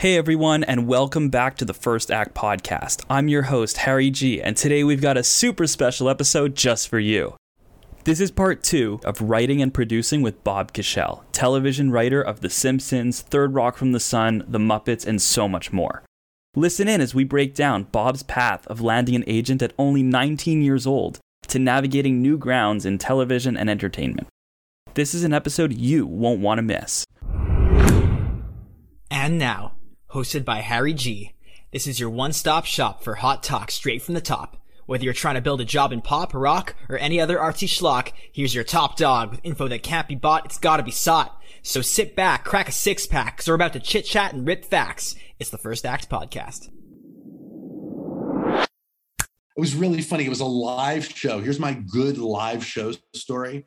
Hey everyone, and welcome back to the First Act Podcast. I'm your host, Harry G, and today we've got a super special episode just for you. This is part two of writing and producing with Bob Kushell, television writer of The Simpsons, Third Rock from the Sun, The Muppets, and so much more. Listen in as we break down Bob's path of landing an agent at only 19 years old to navigating new grounds in television and entertainment. This is an episode you won't want to miss. And now, hosted by Harry G. This is your one-stop shop for hot talk straight from the top. Whether you're trying to build a job in pop, rock, or any other artsy schlock, here's your top dog with info that can't be bought, it's gotta be sought. So sit back, crack a six pack, cause we're about to chit chat and rip facts. It's the First Act Podcast. It was really funny. It was a live show. Here's my good live show story.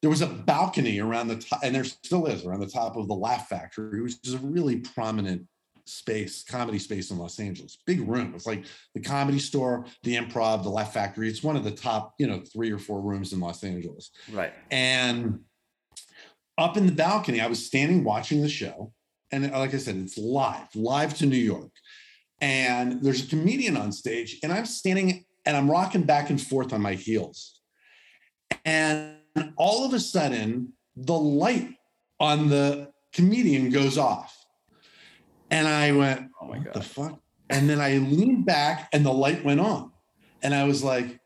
There was a balcony around the top, and there still is around the top of the Laugh Factory, which is a really prominent space, comedy space in Los Angeles. Big room. It's like the comedy store, the improv, the Laugh Factory. It's one of the top, you know, three or four rooms in Los Angeles. Right. And up in the balcony, I was standing watching the show. And uh, like I said, it's live, live to New York. And there's a comedian on stage, and I'm standing and I'm rocking back and forth on my heels. And all of a sudden, the light on the comedian goes off. And I went, Oh my what the fuck? And then I leaned back and the light went on. And I was like,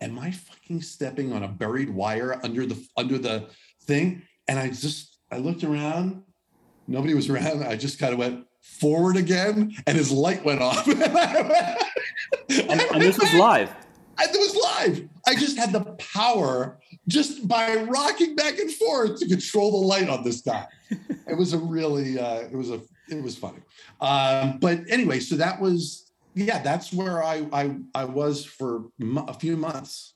am I fucking stepping on a buried wire under the under the thing? And I just I looked around, nobody was around. I just kind of went forward again, and his light went off. and, And, and this was live. I- it was live. I just had the power just by rocking back and forth to control the light on this guy. it was a really, uh, it was a, it was funny. Um, but anyway, so that was, yeah, that's where I, I, I was for a few months,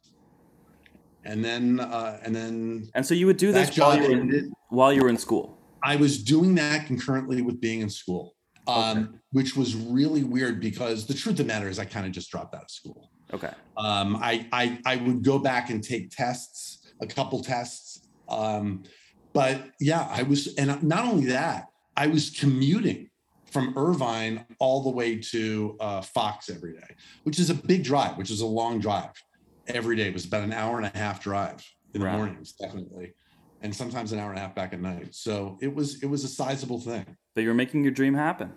and then, uh, and then And so you would do this while job you, were ended. while you were in school. I was doing that concurrently with being in school, um, Okay. which was really weird because the truth of the matter is I kind of just dropped out of school. Okay. Um, I, I I would go back and take tests, a couple tests. Um, but yeah, I was, and not only that, I was commuting from Irvine all the way to uh, Fox every day, which is a big drive, which is a long drive. Every day it was about an hour and a half drive in the Right. mornings, definitely, and sometimes an hour and a half back at night. So it was it was a sizable thing But you were making your dream happen.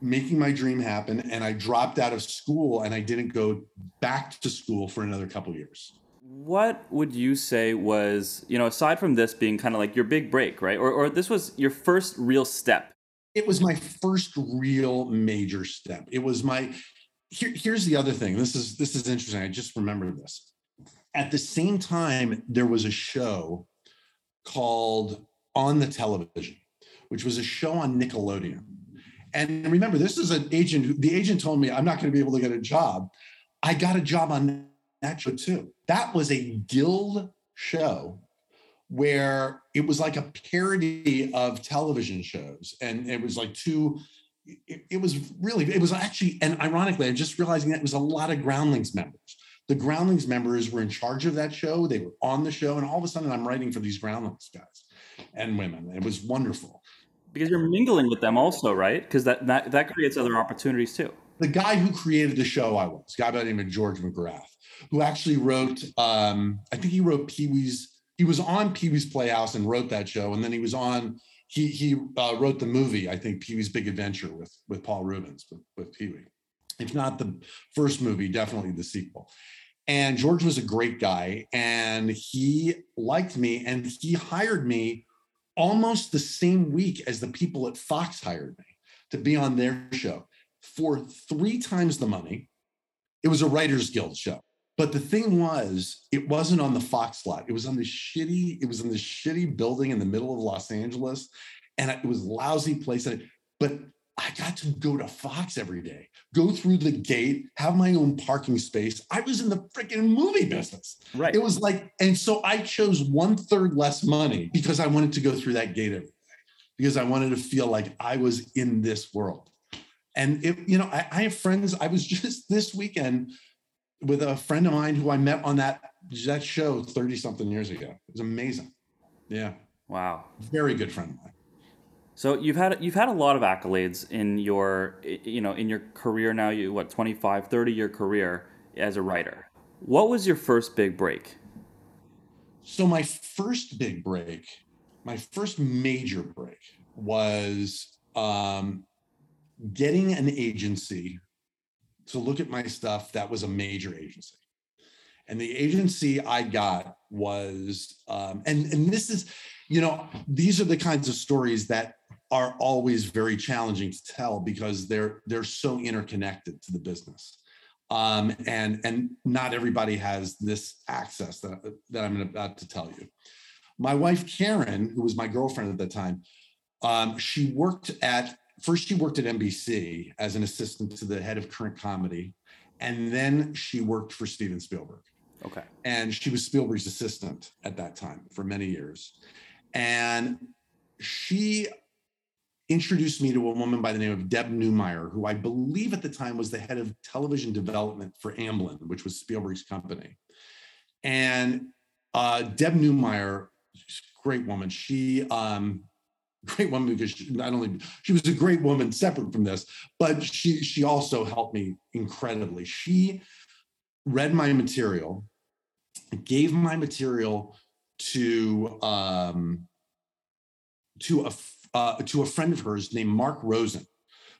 making my dream happen and i dropped out of school and i didn't go back to school for another couple years What would you say was, you know, aside from this being kind of like your big break, right? Or, or this was your first real step? it was my first real major step. It was my here, here's the other thing. This is this is interesting. I just remembered this. At the same time there was a show called on the television which was a show on nickelodeon. And remember this is an agent who the agent told me i'm not going to be able to get a job. I got a job on that show too. That was a guild show where it was like a parody of television shows. And it was like two it, it was really it was actually and ironically i'm just realizing that it was a lot of groundlings members. The groundlings members were in charge of that show. They were on the show. And all of a sudden i'm writing for these groundlings guys and women. It was wonderful. Because you're mingling with them also, right? Because that, that, that creates other opportunities too. the guy who created the show I was, a guy by the name of George McGrath, who actually wrote, um, I think he wrote Pee Wee's, he was on Pee Wee's Playhouse and wrote that show. And then he was on, he he uh, wrote the movie, I think Pee Wee's Big Adventure with, with Paul Reubens, with, with Pee Wee. If not the first movie, definitely the sequel. And George was a great guy and he liked me and he hired me almost the same week as the people at Fox hired me to be on their show for three times the money. It was a Writers Guild show. But the thing was, it wasn't on the Fox lot. It was on the shitty, it was in the shitty building in the middle of Los Angeles. And it was a lousy place. But I got to go to Fox every day, go through the gate, have my own parking space. I was in the freaking movie business. Right. It was like, and so I chose one third less money because I wanted to go through that gate every day, because I wanted to feel like I was in this world. And it, you know, I, I have friends. I was just this weekend with a friend of mine who I met on that that show 30 something years ago. It was amazing. Yeah. Wow. Very good friend of mine. So you've had you've had a lot of accolades in your you know in your career now you what 25 30 year career as a writer. What was your first big break? So my first big break, my first major break was um, getting an agency to look at my stuff that was a major agency. And the agency I got was, um, and and this is, you know, these are the kinds of stories that are always very challenging to tell because they're they're so interconnected to the business. Um, and and not everybody has this access that, that I'm about to tell you. My wife Karen, who was my girlfriend at the time, um, she worked at first she worked at NBC as an assistant to the head of current comedy, and then she worked for Steven Spielberg. Okay. And she was Spielberg's assistant at that time for many years. And she introduced me to a woman by the name of Deb Newmyer, who I believe at the time was the head of television development for Amblin, which was Spielberg's company. And uh, Deb Newmyer, great woman. She, um, great woman because she, not only she was a great woman separate from this, but she she also helped me incredibly. She read my material, gave my material to um, to a uh, to a friend of hers named Mark Rosen,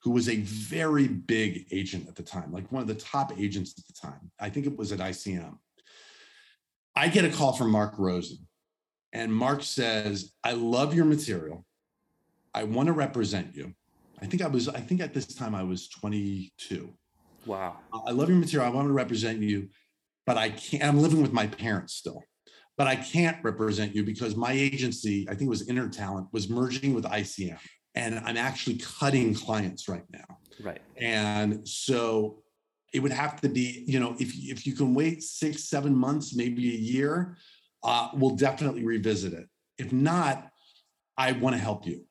who was a very big agent at the time, like one of the top agents at the time. I think it was at ICM. I get a call from Mark Rosen, and Mark says, I love your material. I want to represent you. I think I was, I think at this time I was 22. Wow. I love your material. I want to represent you, but I can't. I'm living with my parents still but I can't represent you because my agency, I think it was Intertalent, was merging with ICM. And I'm actually cutting clients right now. Right. And so it would have to be, you know, if, if you can wait six, seven months, maybe a year, uh, we'll definitely revisit it. If not, I want to help you.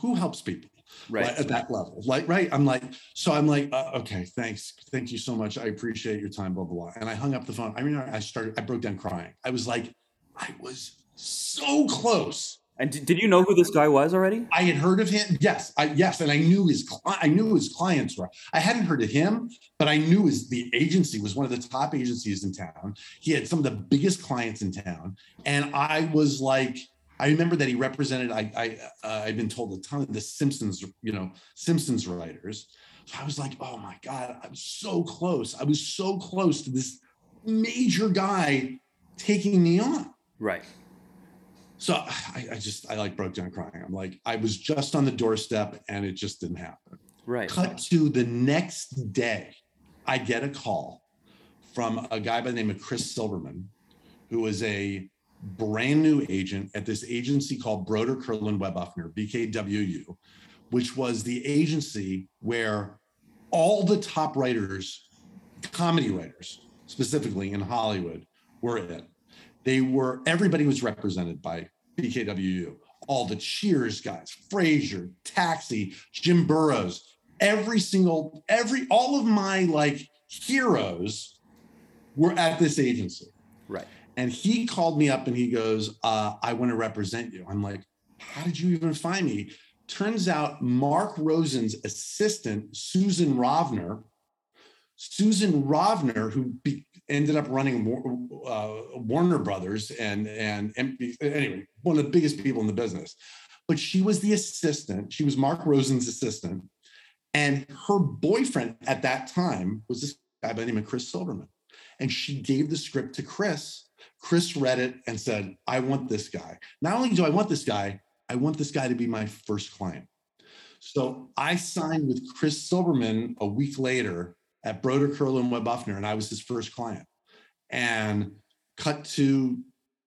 Who helps people? right at that level like right i'm like so i'm like uh, okay thanks thank you so much i appreciate your time blah blah blah and i hung up the phone i mean i started i broke down crying i was like i was so close and did you know who this guy was already? I had heard of him. Yes, I, yes, and I knew his I knew his clients were. I hadn't heard of him, but I knew his the agency was one of the top agencies in town. He had some of the biggest clients in town, and I was like, I remember that he represented. I, I uh, I've been told a ton of the Simpsons, you know, Simpsons writers. So I was like, oh my god, I'm so close. I was so close to this major guy taking me on. Right. So I, I just I like broke down crying. I'm like, I was just on the doorstep and it just didn't happen. Right. Cut to the next day, I get a call from a guy by the name of Chris Silverman, who was a brand new agent at this agency called Broder Kurland Webb Uffner, BKWU, which was the agency where all the top writers, comedy writers specifically in Hollywood, were in. They were, everybody was represented by BKWU. All the Cheers guys, Frasier, Taxi, Jim Burrows, every single, every, all of my like heroes were at this agency. Right. And he called me up and he goes, uh, I want to represent you. I'm like, how did you even find me? Turns out Mark Rosen's assistant, Susan Rovner, Susan Rovner, who be, ended up running uh, Warner Brothers and, and, and anyway, one of the biggest people in the business. But she was the assistant. She was Mark Rosen's assistant. And her boyfriend at that time was this guy by the name of Chris Silverman. And she gave the script to Chris Chris read it and said, I want this guy. Not only do I want this guy, I want this guy to be my first client. So I signed with Chris Silverman a week later at Broder Kurland Webb Uffner, and I was his first client. And cut to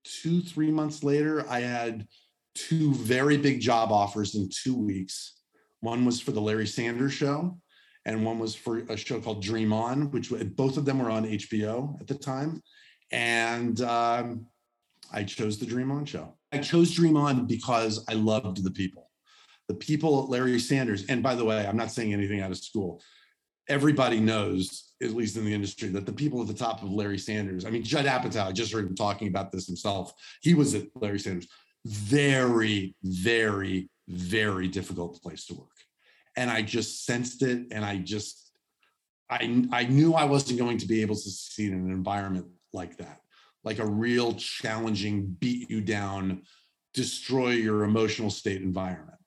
two, three months later, I had two very big job offers in two weeks. One was for the Larry Sanders Show, and one was for a show called Dream On, which both of them were on HBO at the time. And um, I chose the Dream On show. I chose Dream On because I loved the people. The people at Larry Sanders. And by the way, I'm not saying anything out of school. Everybody knows, at least in the industry, that the people at the top of Larry Sanders, I mean, Judd Apatow, I just heard him talking about this himself. He was at Larry Sanders. Very, very very difficult place to work. And I just sensed it. And I just, I, I knew I wasn't going to be able to succeed in an environment like that, like a real challenging, beat you down, destroy your emotional state environment.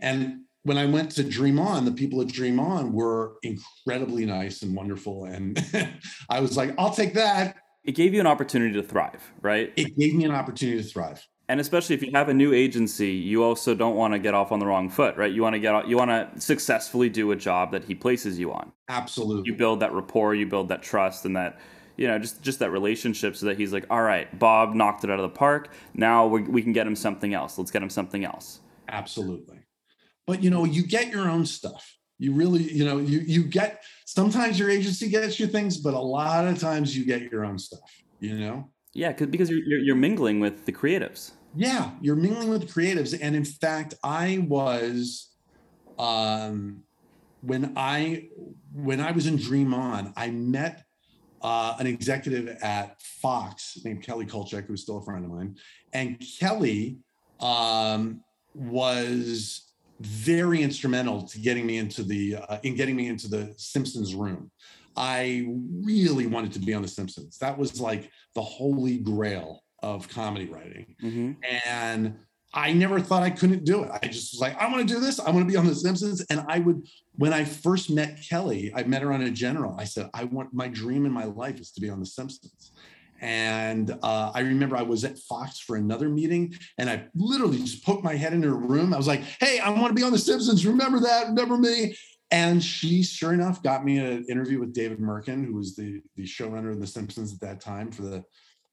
And when I went to Dream On, the people at Dream On were incredibly nice and wonderful. And I was like, I'll take that. It gave you an opportunity to thrive, right? It gave me an opportunity to thrive. And especially if you have a new agency, you also don't want to get off on the wrong foot, right? You want to get you want to successfully do a job that he places you on. Absolutely. You build that rapport, you build that trust and that you know, just just that relationship so that he's like, "All right, Bob knocked it out of the park. Now we we can get him something else. Let's get him something else." Absolutely but you know you get your own stuff you really you know you you get sometimes your agency gets you things but a lot of times you get your own stuff you know yeah because you're, you're, you're mingling with the creatives yeah you're mingling with the creatives and in fact i was um when i when i was in dream on i met uh, an executive at fox named kelly kulchek who's still a friend of mine and kelly um was very instrumental to getting me into the uh, in getting me into the Simpsons room. I really wanted to be on the Simpsons. That was like the holy grail of comedy writing. Mm-hmm. And I never thought I couldn't do it. I just was like, I want to do this. I want to be on The Simpsons. And I would, when I first met Kelly, I met her on a general. I said, I want my dream in my life is to be on The Simpsons. And uh, I remember I was at Fox for another meeting and I literally just poked my head in her room. I was like, hey, I want to be on The Simpsons. Remember that? Remember me? And she, sure enough, got me an interview with David Mirkin, who was the, the showrunner of The Simpsons at that time for the,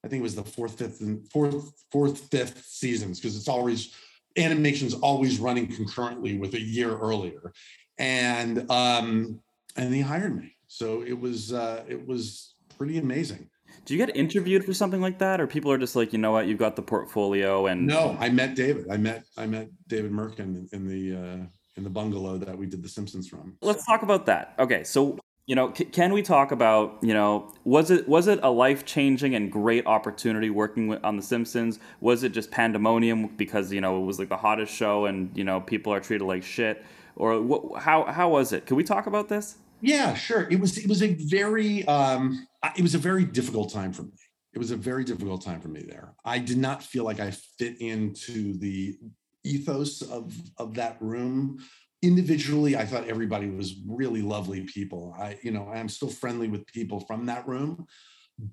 I think it was the fourth, fifth, and fourth, fourth, fifth seasons, because it's always animation's always running concurrently with a year earlier. And um, and he hired me. So it was uh, it was pretty amazing. Do you get interviewed for something like that, or people are just like, you know what, you've got the portfolio and? No, I met David. I met I met David Mirkin in the uh, in the bungalow that we did The Simpsons from. Let's talk about that. Okay, so you know, c- can we talk about you know, was it was it a life changing and great opportunity working with, on The Simpsons? Was it just pandemonium because you know it was like the hottest show and you know people are treated like shit, or wh- how how was it? Can we talk about this? Yeah, sure. It was it was a very um, it was a very difficult time for me. It was a very difficult time for me there. I did not feel like I fit into the ethos of of that room. Individually, I thought everybody was really lovely people. I, you know, I'm still friendly with people from that room,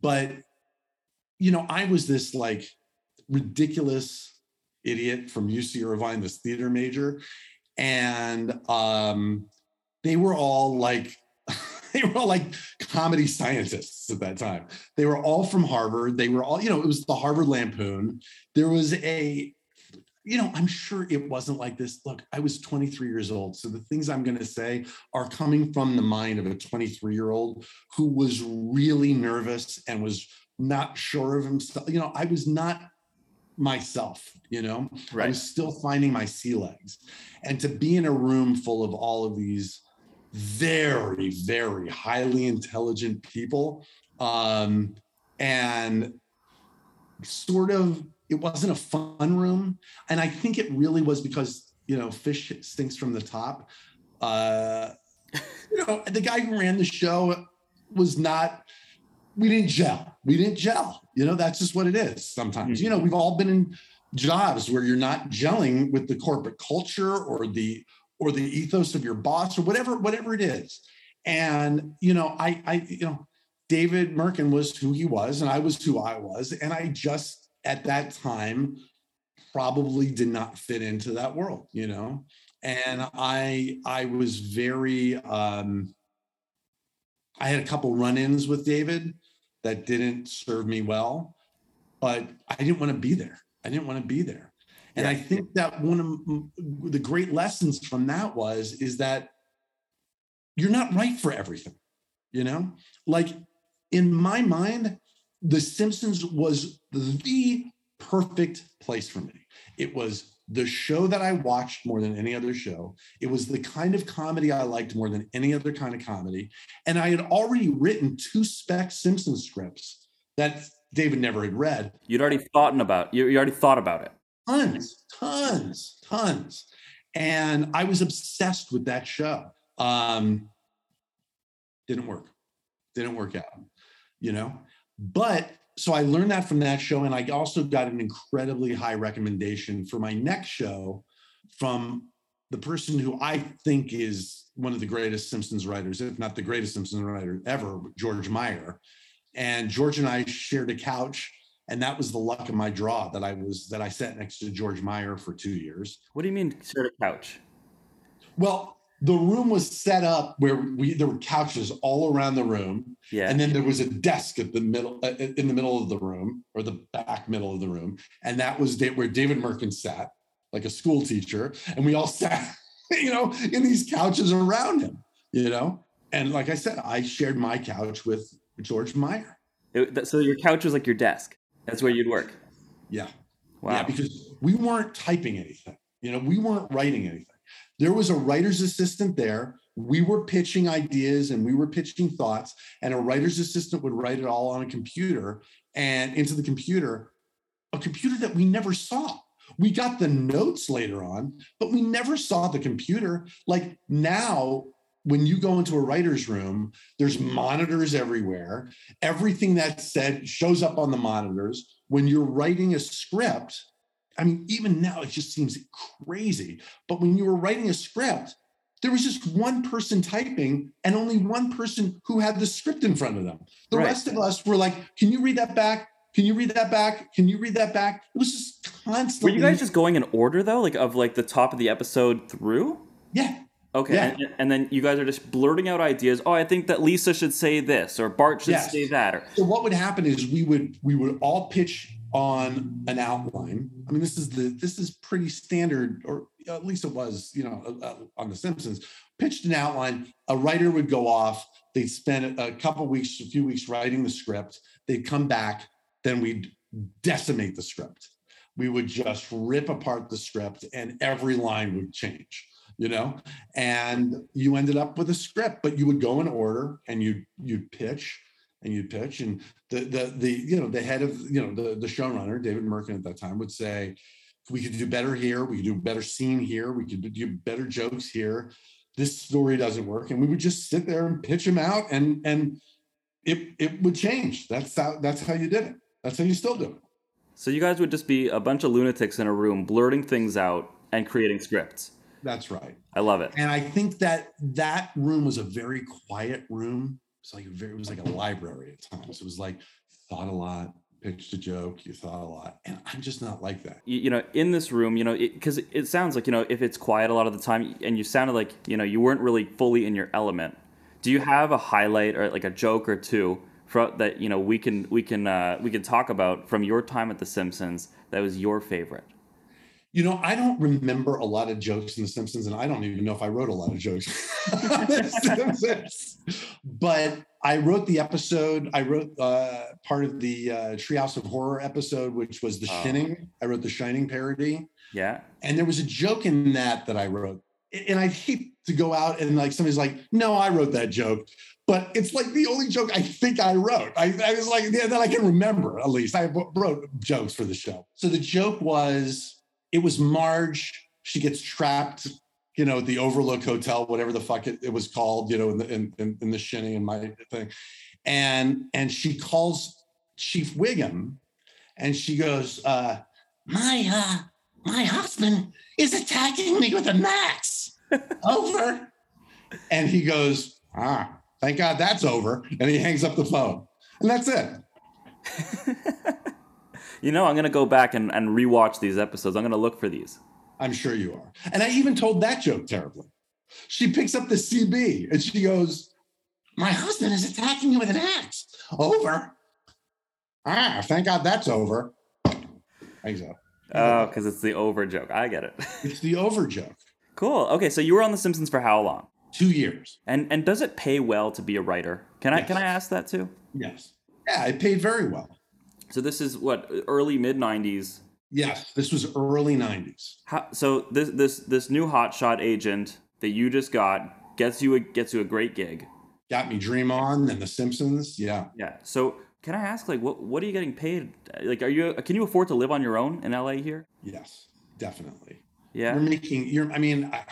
but you know, I was this like ridiculous idiot from UC Irvine, this theater major, and um, they were all like they were all like comedy scientists at that time. They were all from Harvard. They were all, you know, it was the Harvard Lampoon. There was a, you know, I'm sure it wasn't like this. Look, I was 23 years old. So the things I'm going to say are coming from the mind of a 23 year old who was really nervous and was not sure of himself. You know, I was not myself, you know, right. I was still finding my sea legs. And to be in a room full of all of these very, very highly intelligent people. Um, and sort of, it wasn't a fun room. And I think it really was because, you know, fish stinks from the top. Uh, you know, the guy who ran the show was not, we didn't gel. We didn't gel. You know, that's just what it is sometimes. Mm-hmm. You know, we've all been in jobs where you're not gelling with the corporate culture or the or the ethos of your boss or whatever whatever it is and you know i i you know david mirkin was who he was and i was who i was and i just at that time probably did not fit into that world you know and i i was very um i had a couple run-ins with david that didn't serve me well but i didn't want to be there i didn't want to be there and yeah. I think that one of the great lessons from that was is that you're not right for everything. You know, like in my mind, The Simpsons was the perfect place for me. It was the show that I watched more than any other show. It was the kind of comedy I liked more than any other kind of comedy. And I had already written two spec Simpson scripts that David never had read. You'd already thought about you, you already thought about it tons, tons, tons. and I was obsessed with that show. Um, didn't work. Didn't work out. You know, but so I learned that from that show, and I also got an incredibly high recommendation for my next show from the person who I think is one of the greatest Simpsons writers, if not the greatest Simpsons writer ever, George Meyer. And George and I shared a couch, and that was the luck of my draw that I was that I sat next to George Meyer for two years. What do you mean shared a couch? Well, the room was set up where we there were couches all around the room, Yeah. and then there was a desk at the middle uh, in the middle of the room or the back middle of the room, and that was where David Mirkin sat, like a school teacher, and we all sat, you know, in these couches around him, you know. And like I said, I shared my couch with George Meyer. It- so your couch was like your desk. That's where you'd work. Yeah. Wow. Yeah, because we weren't typing anything. You know, we weren't writing anything. There was a writer's assistant there. We were pitching ideas and we were pitching thoughts, and a writer's assistant would write it all on a computer and into the computer, a computer that we never saw. We got the notes later on, but we never saw the computer. Like now, when you go into a writer's room, there's monitors everywhere. Everything that's said shows up on the monitors. When you're writing a script, I mean, even now it just seems crazy. But when you were writing a script, there was just one person typing and only one person who had the script in front of them. The Right. rest of us were like, can you read that back? Can you read that back? Can you read that back? It was just constantly. Were you guys just going in order though, like of like the top of the episode through? Yeah. Okay, Yeah. and, and then you guys are just blurting out ideas. Oh, I think that Lisa should say this, or Bart should Yes. say that, or So what would happen is we would we would all pitch on an outline. I mean, this is the this is pretty standard, or at least it was, you know, uh, on The Simpsons. Pitched an outline. A writer would go off. They'd spend a couple weeks, a few weeks writing the script. They'd come back. Then we'd decimate the script. We would just rip apart the script, and every line would change. You know, and you ended up with a script, but you would go in order, and you you'd pitch, and you'd pitch, and the the the you know the head of you know the the showrunner David Mirkin at that time would say we could do better here. We could do a better scene here. We could do better jokes here. This story doesn't work. And we would just sit there and pitch them out and and it it would change. That's how that's how you did it. That's how you still do it. So you guys would just be a bunch of lunatics in a room blurting things out and creating scripts. that's right. I love it. and I think that that room was a very quiet room. It's like a very, it was like a library at times. It was like thought a lot, pitched a joke, you thought a lot, and I'm just not like that. you, you know, in this room, you know, because it, it sounds like, you know, if it's quiet a lot of the time and you sounded like, you know, you weren't really fully in your element. Do you have a highlight or like a joke or two for, that, you know, we can, we can, uh, we can talk about from your time at The Simpsons that was your favorite? You know, I don't remember a lot of jokes in The Simpsons, and I don't even know if I wrote a lot of jokes Simpsons. But I wrote the episode. I wrote uh, part of the uh, Treehouse of Horror episode, which was The Oh. Shining. I wrote the Shining parody. Yeah. And there was a joke in that that I wrote. And I'd hate to go out and like somebody's like, no, I wrote that joke. But it's like the only joke I think I wrote. I, I was like, yeah, that I can remember at least. I wrote jokes for the show. So the joke was it was Marge. She gets trapped, you know, at the Overlook Hotel, whatever the fuck it, it was called, you know, in the in, in, in the Shining and my thing. And and she calls Chief Wiggum and she goes, uh, my uh my husband is attacking me with an axe. Over. And he goes, ah, thank God that's over. And he hangs up the phone. And that's it. You know, I'm going to go back and, and rewatch these episodes. I'm going to look for these. I'm sure you are. And I even told that joke terribly. She picks up the CB and she goes, My husband is attacking me with an axe. Over. Ah, thank God that's over. Hangs up. Oh, because it's the over joke. I get it. It's the over joke. cool. Okay, so you were on The Simpsons for how long? Two years. And and does it pay well to be a writer? Can I can I ask that too? Yes. Yeah, it paid very well. So this is what early mid '90s. Yes, this was early 90s. How, so this this this new hotshot agent that you just got gets you a gets you a great gig. Got me Dream On and The Simpsons. Yeah. Yeah. So can I ask like what what are you getting paid? Like are you can you afford to live on your own in LA here? Yes, definitely. Yeah. You're making you're I mean, I,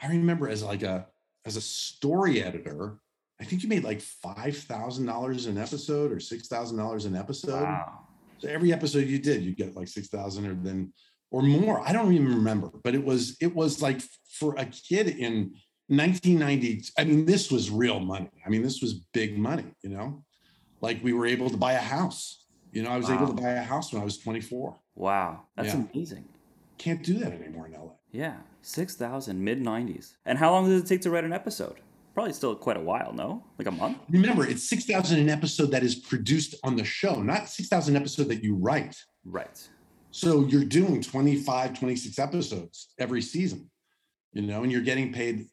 I remember as like a as a story editor, I think you made like five thousand dollars an episode or six thousand dollars an episode. Wow. So every episode you did, you get like six thousand or then or more. I don't even remember, but it was it was like for a kid in 1990. I mean, this was real money. I mean, this was big money. You know, like we were able to buy a house. You know, I was able to buy a house when I was 24. Wow. That's Yeah. amazing. Can't do that anymore in LA. Yeah. 6,000 mid 90s. And how long does it take to write an episode? Probably still quite a while, no? Like a month? Remember, it's 6,000 an episode that is produced on the show, not 6,000 episode that you write. Right. So you're doing 25, 26 episodes every season, you know, and you're getting paid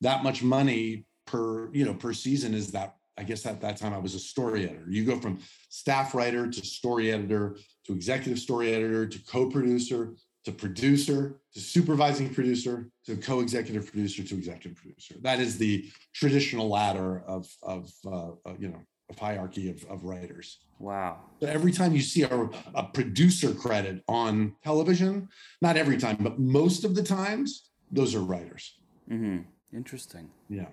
that much money per, you know, per season is that, I guess at that time I was a story editor. You go from staff writer to story editor to executive story editor to co-producer to producer to supervising producer to co-executive producer to executive producer. That is the traditional ladder of, of uh, uh, you know, of hierarchy of, of writers. Wow. So every time you see a, a producer credit on television, not every time, but most of the times, those are writers. Mm-hmm. Interesting. Yeah.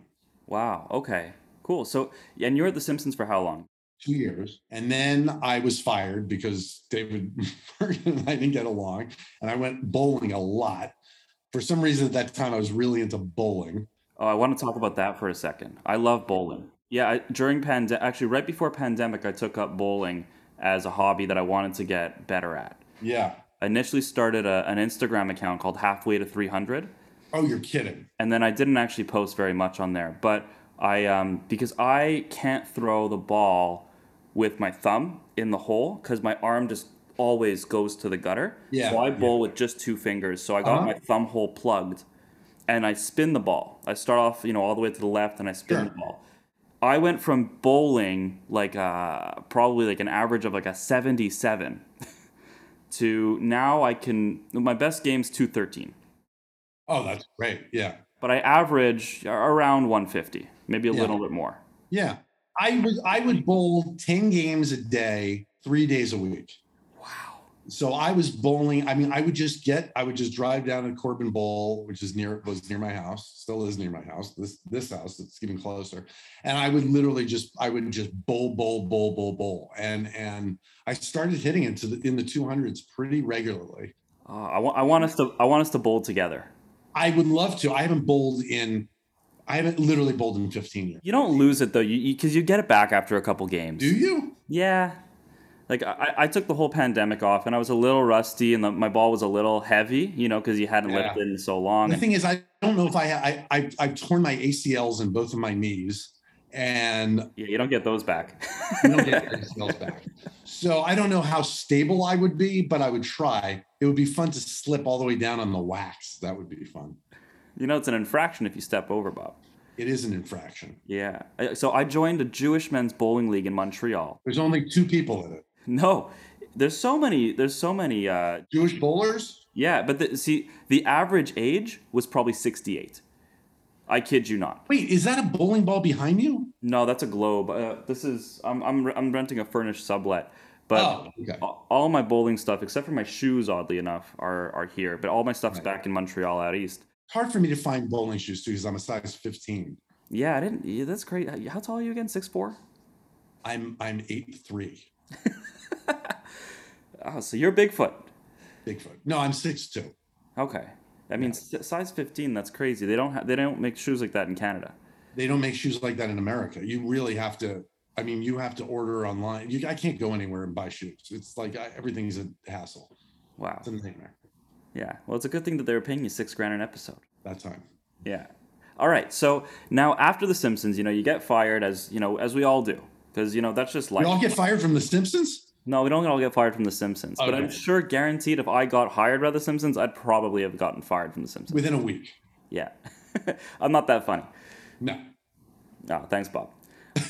Wow. Okay. Cool. So, and you're at The Simpsons for how long? Two years. And then I was fired because David and I didn't get along. And I went bowling a lot. For some reason at that time, I was really into bowling. Oh, I want to talk about that for a second. I love bowling. Yeah, I, during pandemic, actually, right before pandemic, I took up bowling as a hobby that I wanted to get better at. Yeah. I initially started a, an Instagram account called Halfway to 300, Oh, you're kidding. and then I didn't actually post very much on there. But I, um, because I can't throw the ball with my thumb in the hole because my arm just always goes to the gutter. Yeah, So I yeah. bowl with just two fingers. So I got Uh-huh. my thumb hole plugged, and I spin the ball. I start off, you know, all the way to the left, and I spin Sure. the ball. I went from bowling like uh, probably like an average of like a 77 to now I can my best game's 213 Oh, that's great. Yeah. but I average around 150 maybe a Yeah. little bit more Yeah. I would I would bowl 10 games a day, three days a week. wow so I was bowling. I mean, I would just get, I would just drive down to Corbin Bowl, which is near, was near my house, still is near my house. This this house, it's getting closer, and I would literally just, I would just bowl, bowl, bowl, bowl, bowl, and and I started hitting into the in the two hundreds pretty regularly. uh, I, want I want us to I want us to bowl together I would love to. I haven't bowled in, I haven't literally bowled in fifteen years. you don't lose it though you because you, get it back after a couple games Do you? yeah like I, I took the whole pandemic off and I was a little rusty and the, my ball was a little heavy you know because you hadn't Yeah. lifted in so long The thing is, I don't know if I, I, I I've torn my ACLs in both of my knees, and yeah you don't get those back you don't get ACLs back. So I don't know how stable I would be, but I would try. It would be fun to slip all the way down on the wax. That would be fun. You know it's an infraction if you step over Bob It is an infraction. Yeah. So I joined a Jewish men's bowling league in Montreal. There's only two people in it. No, there's so many. There's so many. Uh, Jewish bowlers. yeah, but the, see, the average age was probably 68. I kid you not. Wait, is that a bowling ball behind you? No, that's a globe. Uh, this is. I'm, I'm. I'm renting a furnished sublet, but. oh, okay. All my bowling stuff, except for my shoes, oddly enough, are, are here. But all my stuff's Right. back in Montreal out east. Hard for me to find bowling shoes too because I'm a size 15. Yeah, I didn't. Yeah, that's great. How tall are you again? Six four. I'm I'm eight three. Oh, so you're Bigfoot. Bigfoot. No, I'm six two. Okay. I mean, s- size 15. That's crazy. They don't. Ha- they don't make shoes like that in Canada. They don't make shoes like that in America. You really have to. I mean, you have to order online. You, I can't go anywhere and buy shoes. It's like I, everything's a hassle. Wow. It's a nightmare. Yeah. Well, it's a good thing that they were paying you six grand an episode. That time. Yeah. All right. So now after The Simpsons, you know, you get fired as you know, as we all do, because you know that's just like We life. all get fired from The Simpsons. no, we don't all get fired from The Simpsons, but I'm sure guaranteed if I got hired by The Simpsons, I'd probably have gotten fired from The Simpsons. within a week. yeah. I'm not that funny. No. No, thanks, Bob.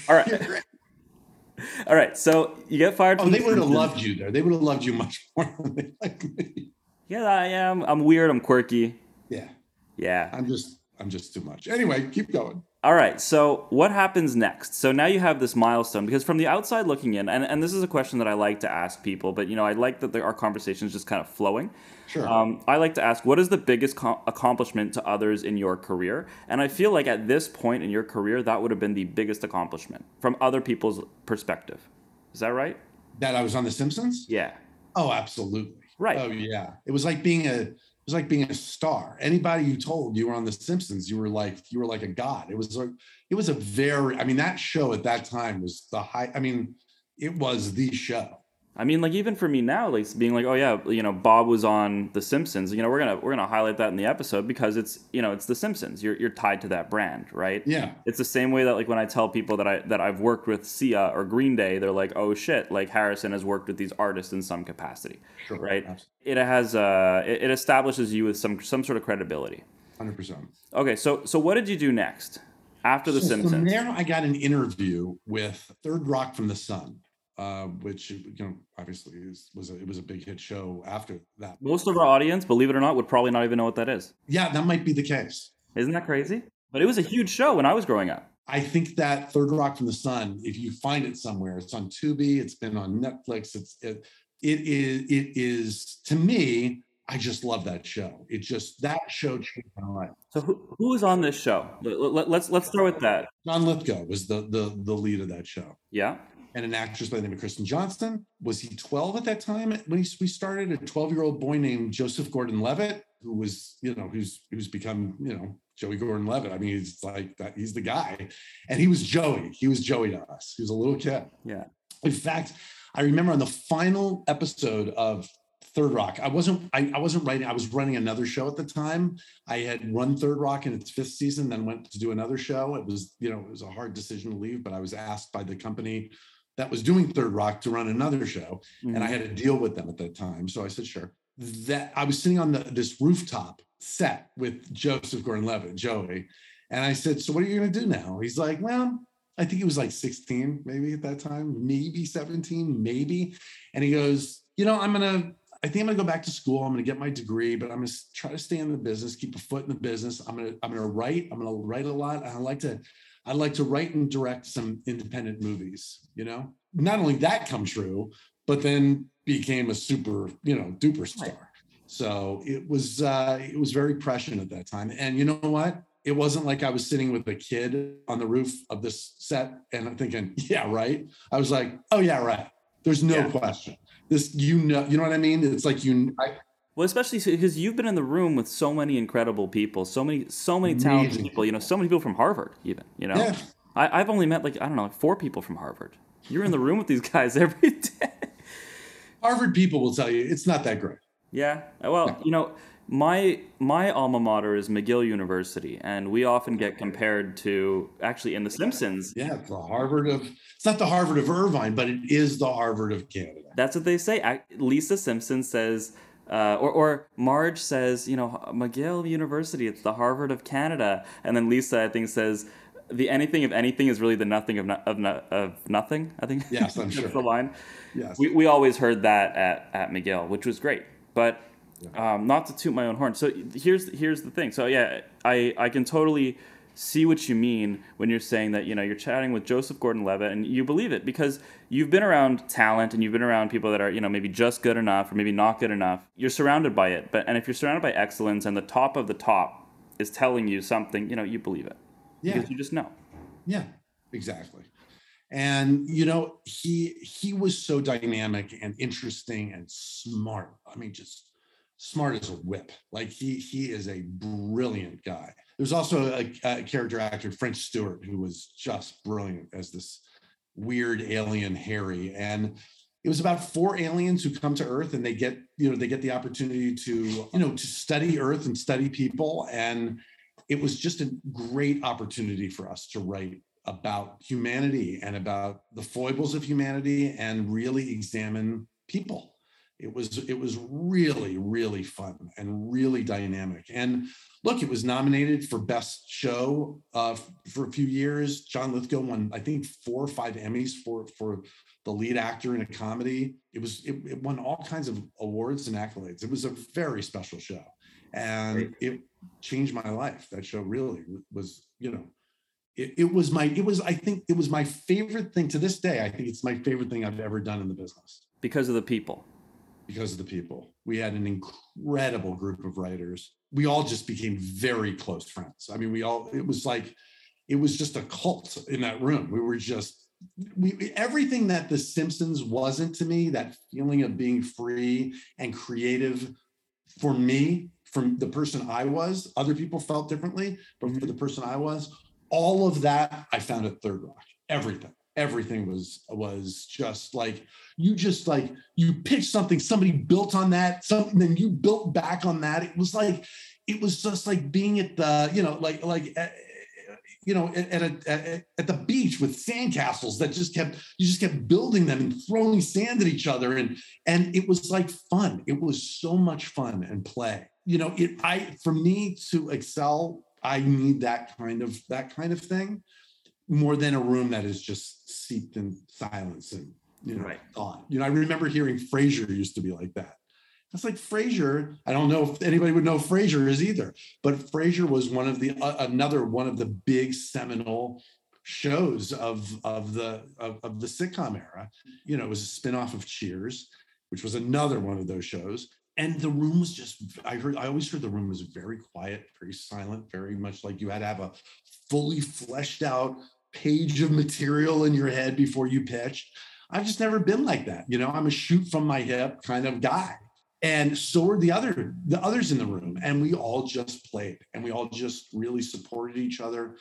All right. all right. So you get fired Oh, they The would have loved you there. They would have loved you much more than they like me. Yeah, I am. I'm weird. I'm quirky. Yeah. Yeah. I'm just I'm just too much. Anyway, keep going. All right. So what happens next? So now you have this milestone because from the outside looking in, and, and this is a question that I like to ask people, but you know, I like that there, our conversation is just kind of flowing. Sure. Um, I like to ask, what is the biggest co- accomplishment to others in your career? And I feel like at this point in your career, that would have been the biggest accomplishment from other people's perspective. Is that right? That I was on The Simpsons? Yeah. Oh, absolutely. Right. Oh, yeah. It was like being a it was like being a star. Anybody you told you were on The Simpsons, you were like you were like a god. It was like it was a very. I mean, that show at that time was the high. I mean, it was the show. I mean, like even for me now, like being like, oh yeah, you know, Bob was on The Simpsons. You know, we're gonna we're gonna highlight that in the episode because it's you know it's The Simpsons. You're you're tied to that brand, right? Yeah. It's the same way that like when I tell people that I that I've worked with Sia or Green Day, they're like, oh shit, like Harrison has worked with these artists in some capacity, Sure. right? It has uh, it, it establishes you with some some sort of credibility. Hundred percent. Okay, so so what did you do next after The so From Simpsons? there, I got an interview with Third Rock from the Sun, uh, which you know obviously is, was a, it was a big hit show after that. Most of our audience, believe it or not, would probably not even know what that is. Yeah, that might be the case. Isn't that crazy? But it was a huge show when I was growing up. I think that Third Rock from the Sun, if you find it somewhere, it's on Tubi, it's been on Netflix. It's it, it is it is to me. I just love that show. It just that show changed my life. So who, who was on this show? Let, let, let's let's start with that. John Lithgow was the the the lead of that show, Yeah. And an actress by the name of Kristen Johnston. Was he 12 at that time when he, we started? A 12 year old boy named Joseph Gordon-Levitt, who was you know who's who's become you know Joey Gordon-Levitt. I mean, he's like that. He's the guy, and he was Joey. He was Joey to us. He was a little kid. Yeah. In fact, I remember on the final episode of Third Rock, I wasn't I, I wasn't writing, I was running another show at the time. I had run Third Rock in its fifth season, then went to do another show. It was, you know, it was a hard decision to leave, but I was asked by the company that was doing Third Rock to run another show. And I mm. had a deal with them at that time. So I said, sure. That I was sitting on the, this rooftop set with Joseph Gordon-Levitt, Joey. And I said, so what are you going to do now? He's like, well, I think he was like 16, maybe at that time, maybe 17, maybe. And he goes, you know, I'm going to, I think I'm going to go back to school. I'm going to get my degree, but I'm going to try to stay in the business, keep a foot in the business. I'm going to, I'm going to write. I'm going to write a lot. I like to, I like to write and direct some independent movies, you know, not only that come true, but then became a super, you know, duper star. So it was, uh, it was very prescient at that time. And you know what? It wasn't like I was sitting with a kid on the roof of this set and I'm thinking, yeah, right. I was like, oh yeah, right. There's no Yeah. question. This, you know, you know what I mean? It's like you, I, Well, especially because you've been in the room with so many incredible people, so many, so many talented Amazing. people. You know, so many people from Harvard, even. You know, Yeah. I, I've only met like I don't know, like four people from Harvard. You're in the room with these guys every day. Harvard people will tell you it's not that great. Yeah. Uh, well, you know, my my alma mater is McGill University, and we often get compared to actually in The Simpsons. Yeah, it's the Harvard of it's not the Harvard of Irvine, but it is the Harvard of Canada. That's what they say. Lisa Simpson says, uh, or, or Marge says, you know, McGill University, it's the Harvard of Canada. And then Lisa, I think, says, the anything of anything is really the nothing of, no, of, no, of nothing, I think. Yes, I'm that's sure. the line. Yes. We, we always heard that at, at McGill, which was great. But um, not to toot my own horn. So here's here's the thing. So yeah, I, I can totally see what you mean when you're saying that you know you're chatting with Joseph Gordon-Levitt and you believe it because you've been around talent and you've been around people that are you know maybe just good enough or maybe not good enough. You're surrounded by it, but and if you're surrounded by excellence and the top of the top is telling you something, you know you believe it Yeah. because you just know. Yeah, exactly. And you know, he he was so dynamic and interesting and smart. I mean, just smart as a whip. Like he he is a brilliant guy. There's also a, a character actor, French Stewart, who was just brilliant as this weird alien Harry. And it was about four aliens who come to Earth and they get, you know, they get the opportunity to, you know, to study Earth and study people. And it was just a great opportunity for us to write about humanity and about the foibles of humanity and really examine people it was it was really really fun and really dynamic and look it was nominated for best show uh, for a few years john lithgow won i think four or five emmys for for the lead actor in a comedy it was it, it won all kinds of awards and accolades it was a very special show and Great. it changed my life. That show really was, you know, it, it was my, it was, I think it was my favorite thing to this day. I think it's my favorite thing I've ever done in the business Because of the people. Because of the people. We had an incredible group of writers. We all just became very close friends. I mean, we all, it was like, it was just a cult in that room. We were just, we everything that The Simpsons wasn't to me, that feeling of being free and creative for me, from the person I was, other people felt differently, but for mm-hmm. the person I was, all of that I found at Third Rock. Everything. Everything was was just like you just like you pitched something, somebody built on that, something, then you built back on that. It was like it was just like being at the, you know, like like uh, you know, at, at, a, at, at the beach with sandcastles that just kept you just kept building them and throwing sand at each other, and and it was like fun. It was so much fun and play. You know, it I for me to excel, I need that kind of that kind of thing more than a room that is just seeped in silence and you know Right. thought. You know, I remember hearing Frasier used to be like that. It's like Frasier. I don't know if anybody would know Frasier is either, but Frasier was one of the uh, another one of the big seminal shows of of the of, of the sitcom era. You know, it was a spinoff of Cheers, which was another one of those shows. And the room was just, I heard, I always heard the room was very quiet, very silent, very much like you had to have a fully fleshed out page of material in your head before you pitch. I've just never been like that. You know, I'm a shoot from my hip kind of guy. And so were the other the others in the room. And we all just played and we all just really supported each other.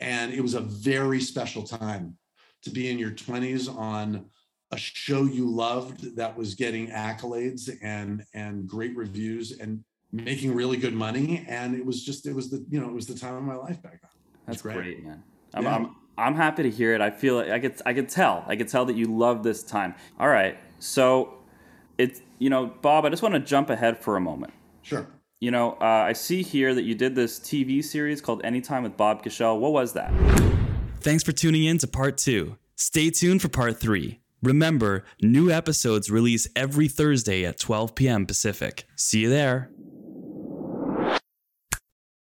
And it was a very special time to be in your 20s on a show you loved that was getting accolades and and great reviews and making really good money. And it was just, it was the, you know, it was the time of my life back then. That's great. great. man. I'm, Yeah. I'm I'm happy to hear it. I feel like I could I could tell. I could tell that you love this time. All right. So it's you know, Bob, I just want to jump ahead for a moment. Sure. You know, uh, I see here that you did this TV series called Anytime with Bob Kushell. What was that? Thanks for tuning in to part two. Stay tuned for part three. Remember, new episodes release every Thursday at 12 p.m. Pacific. See you there.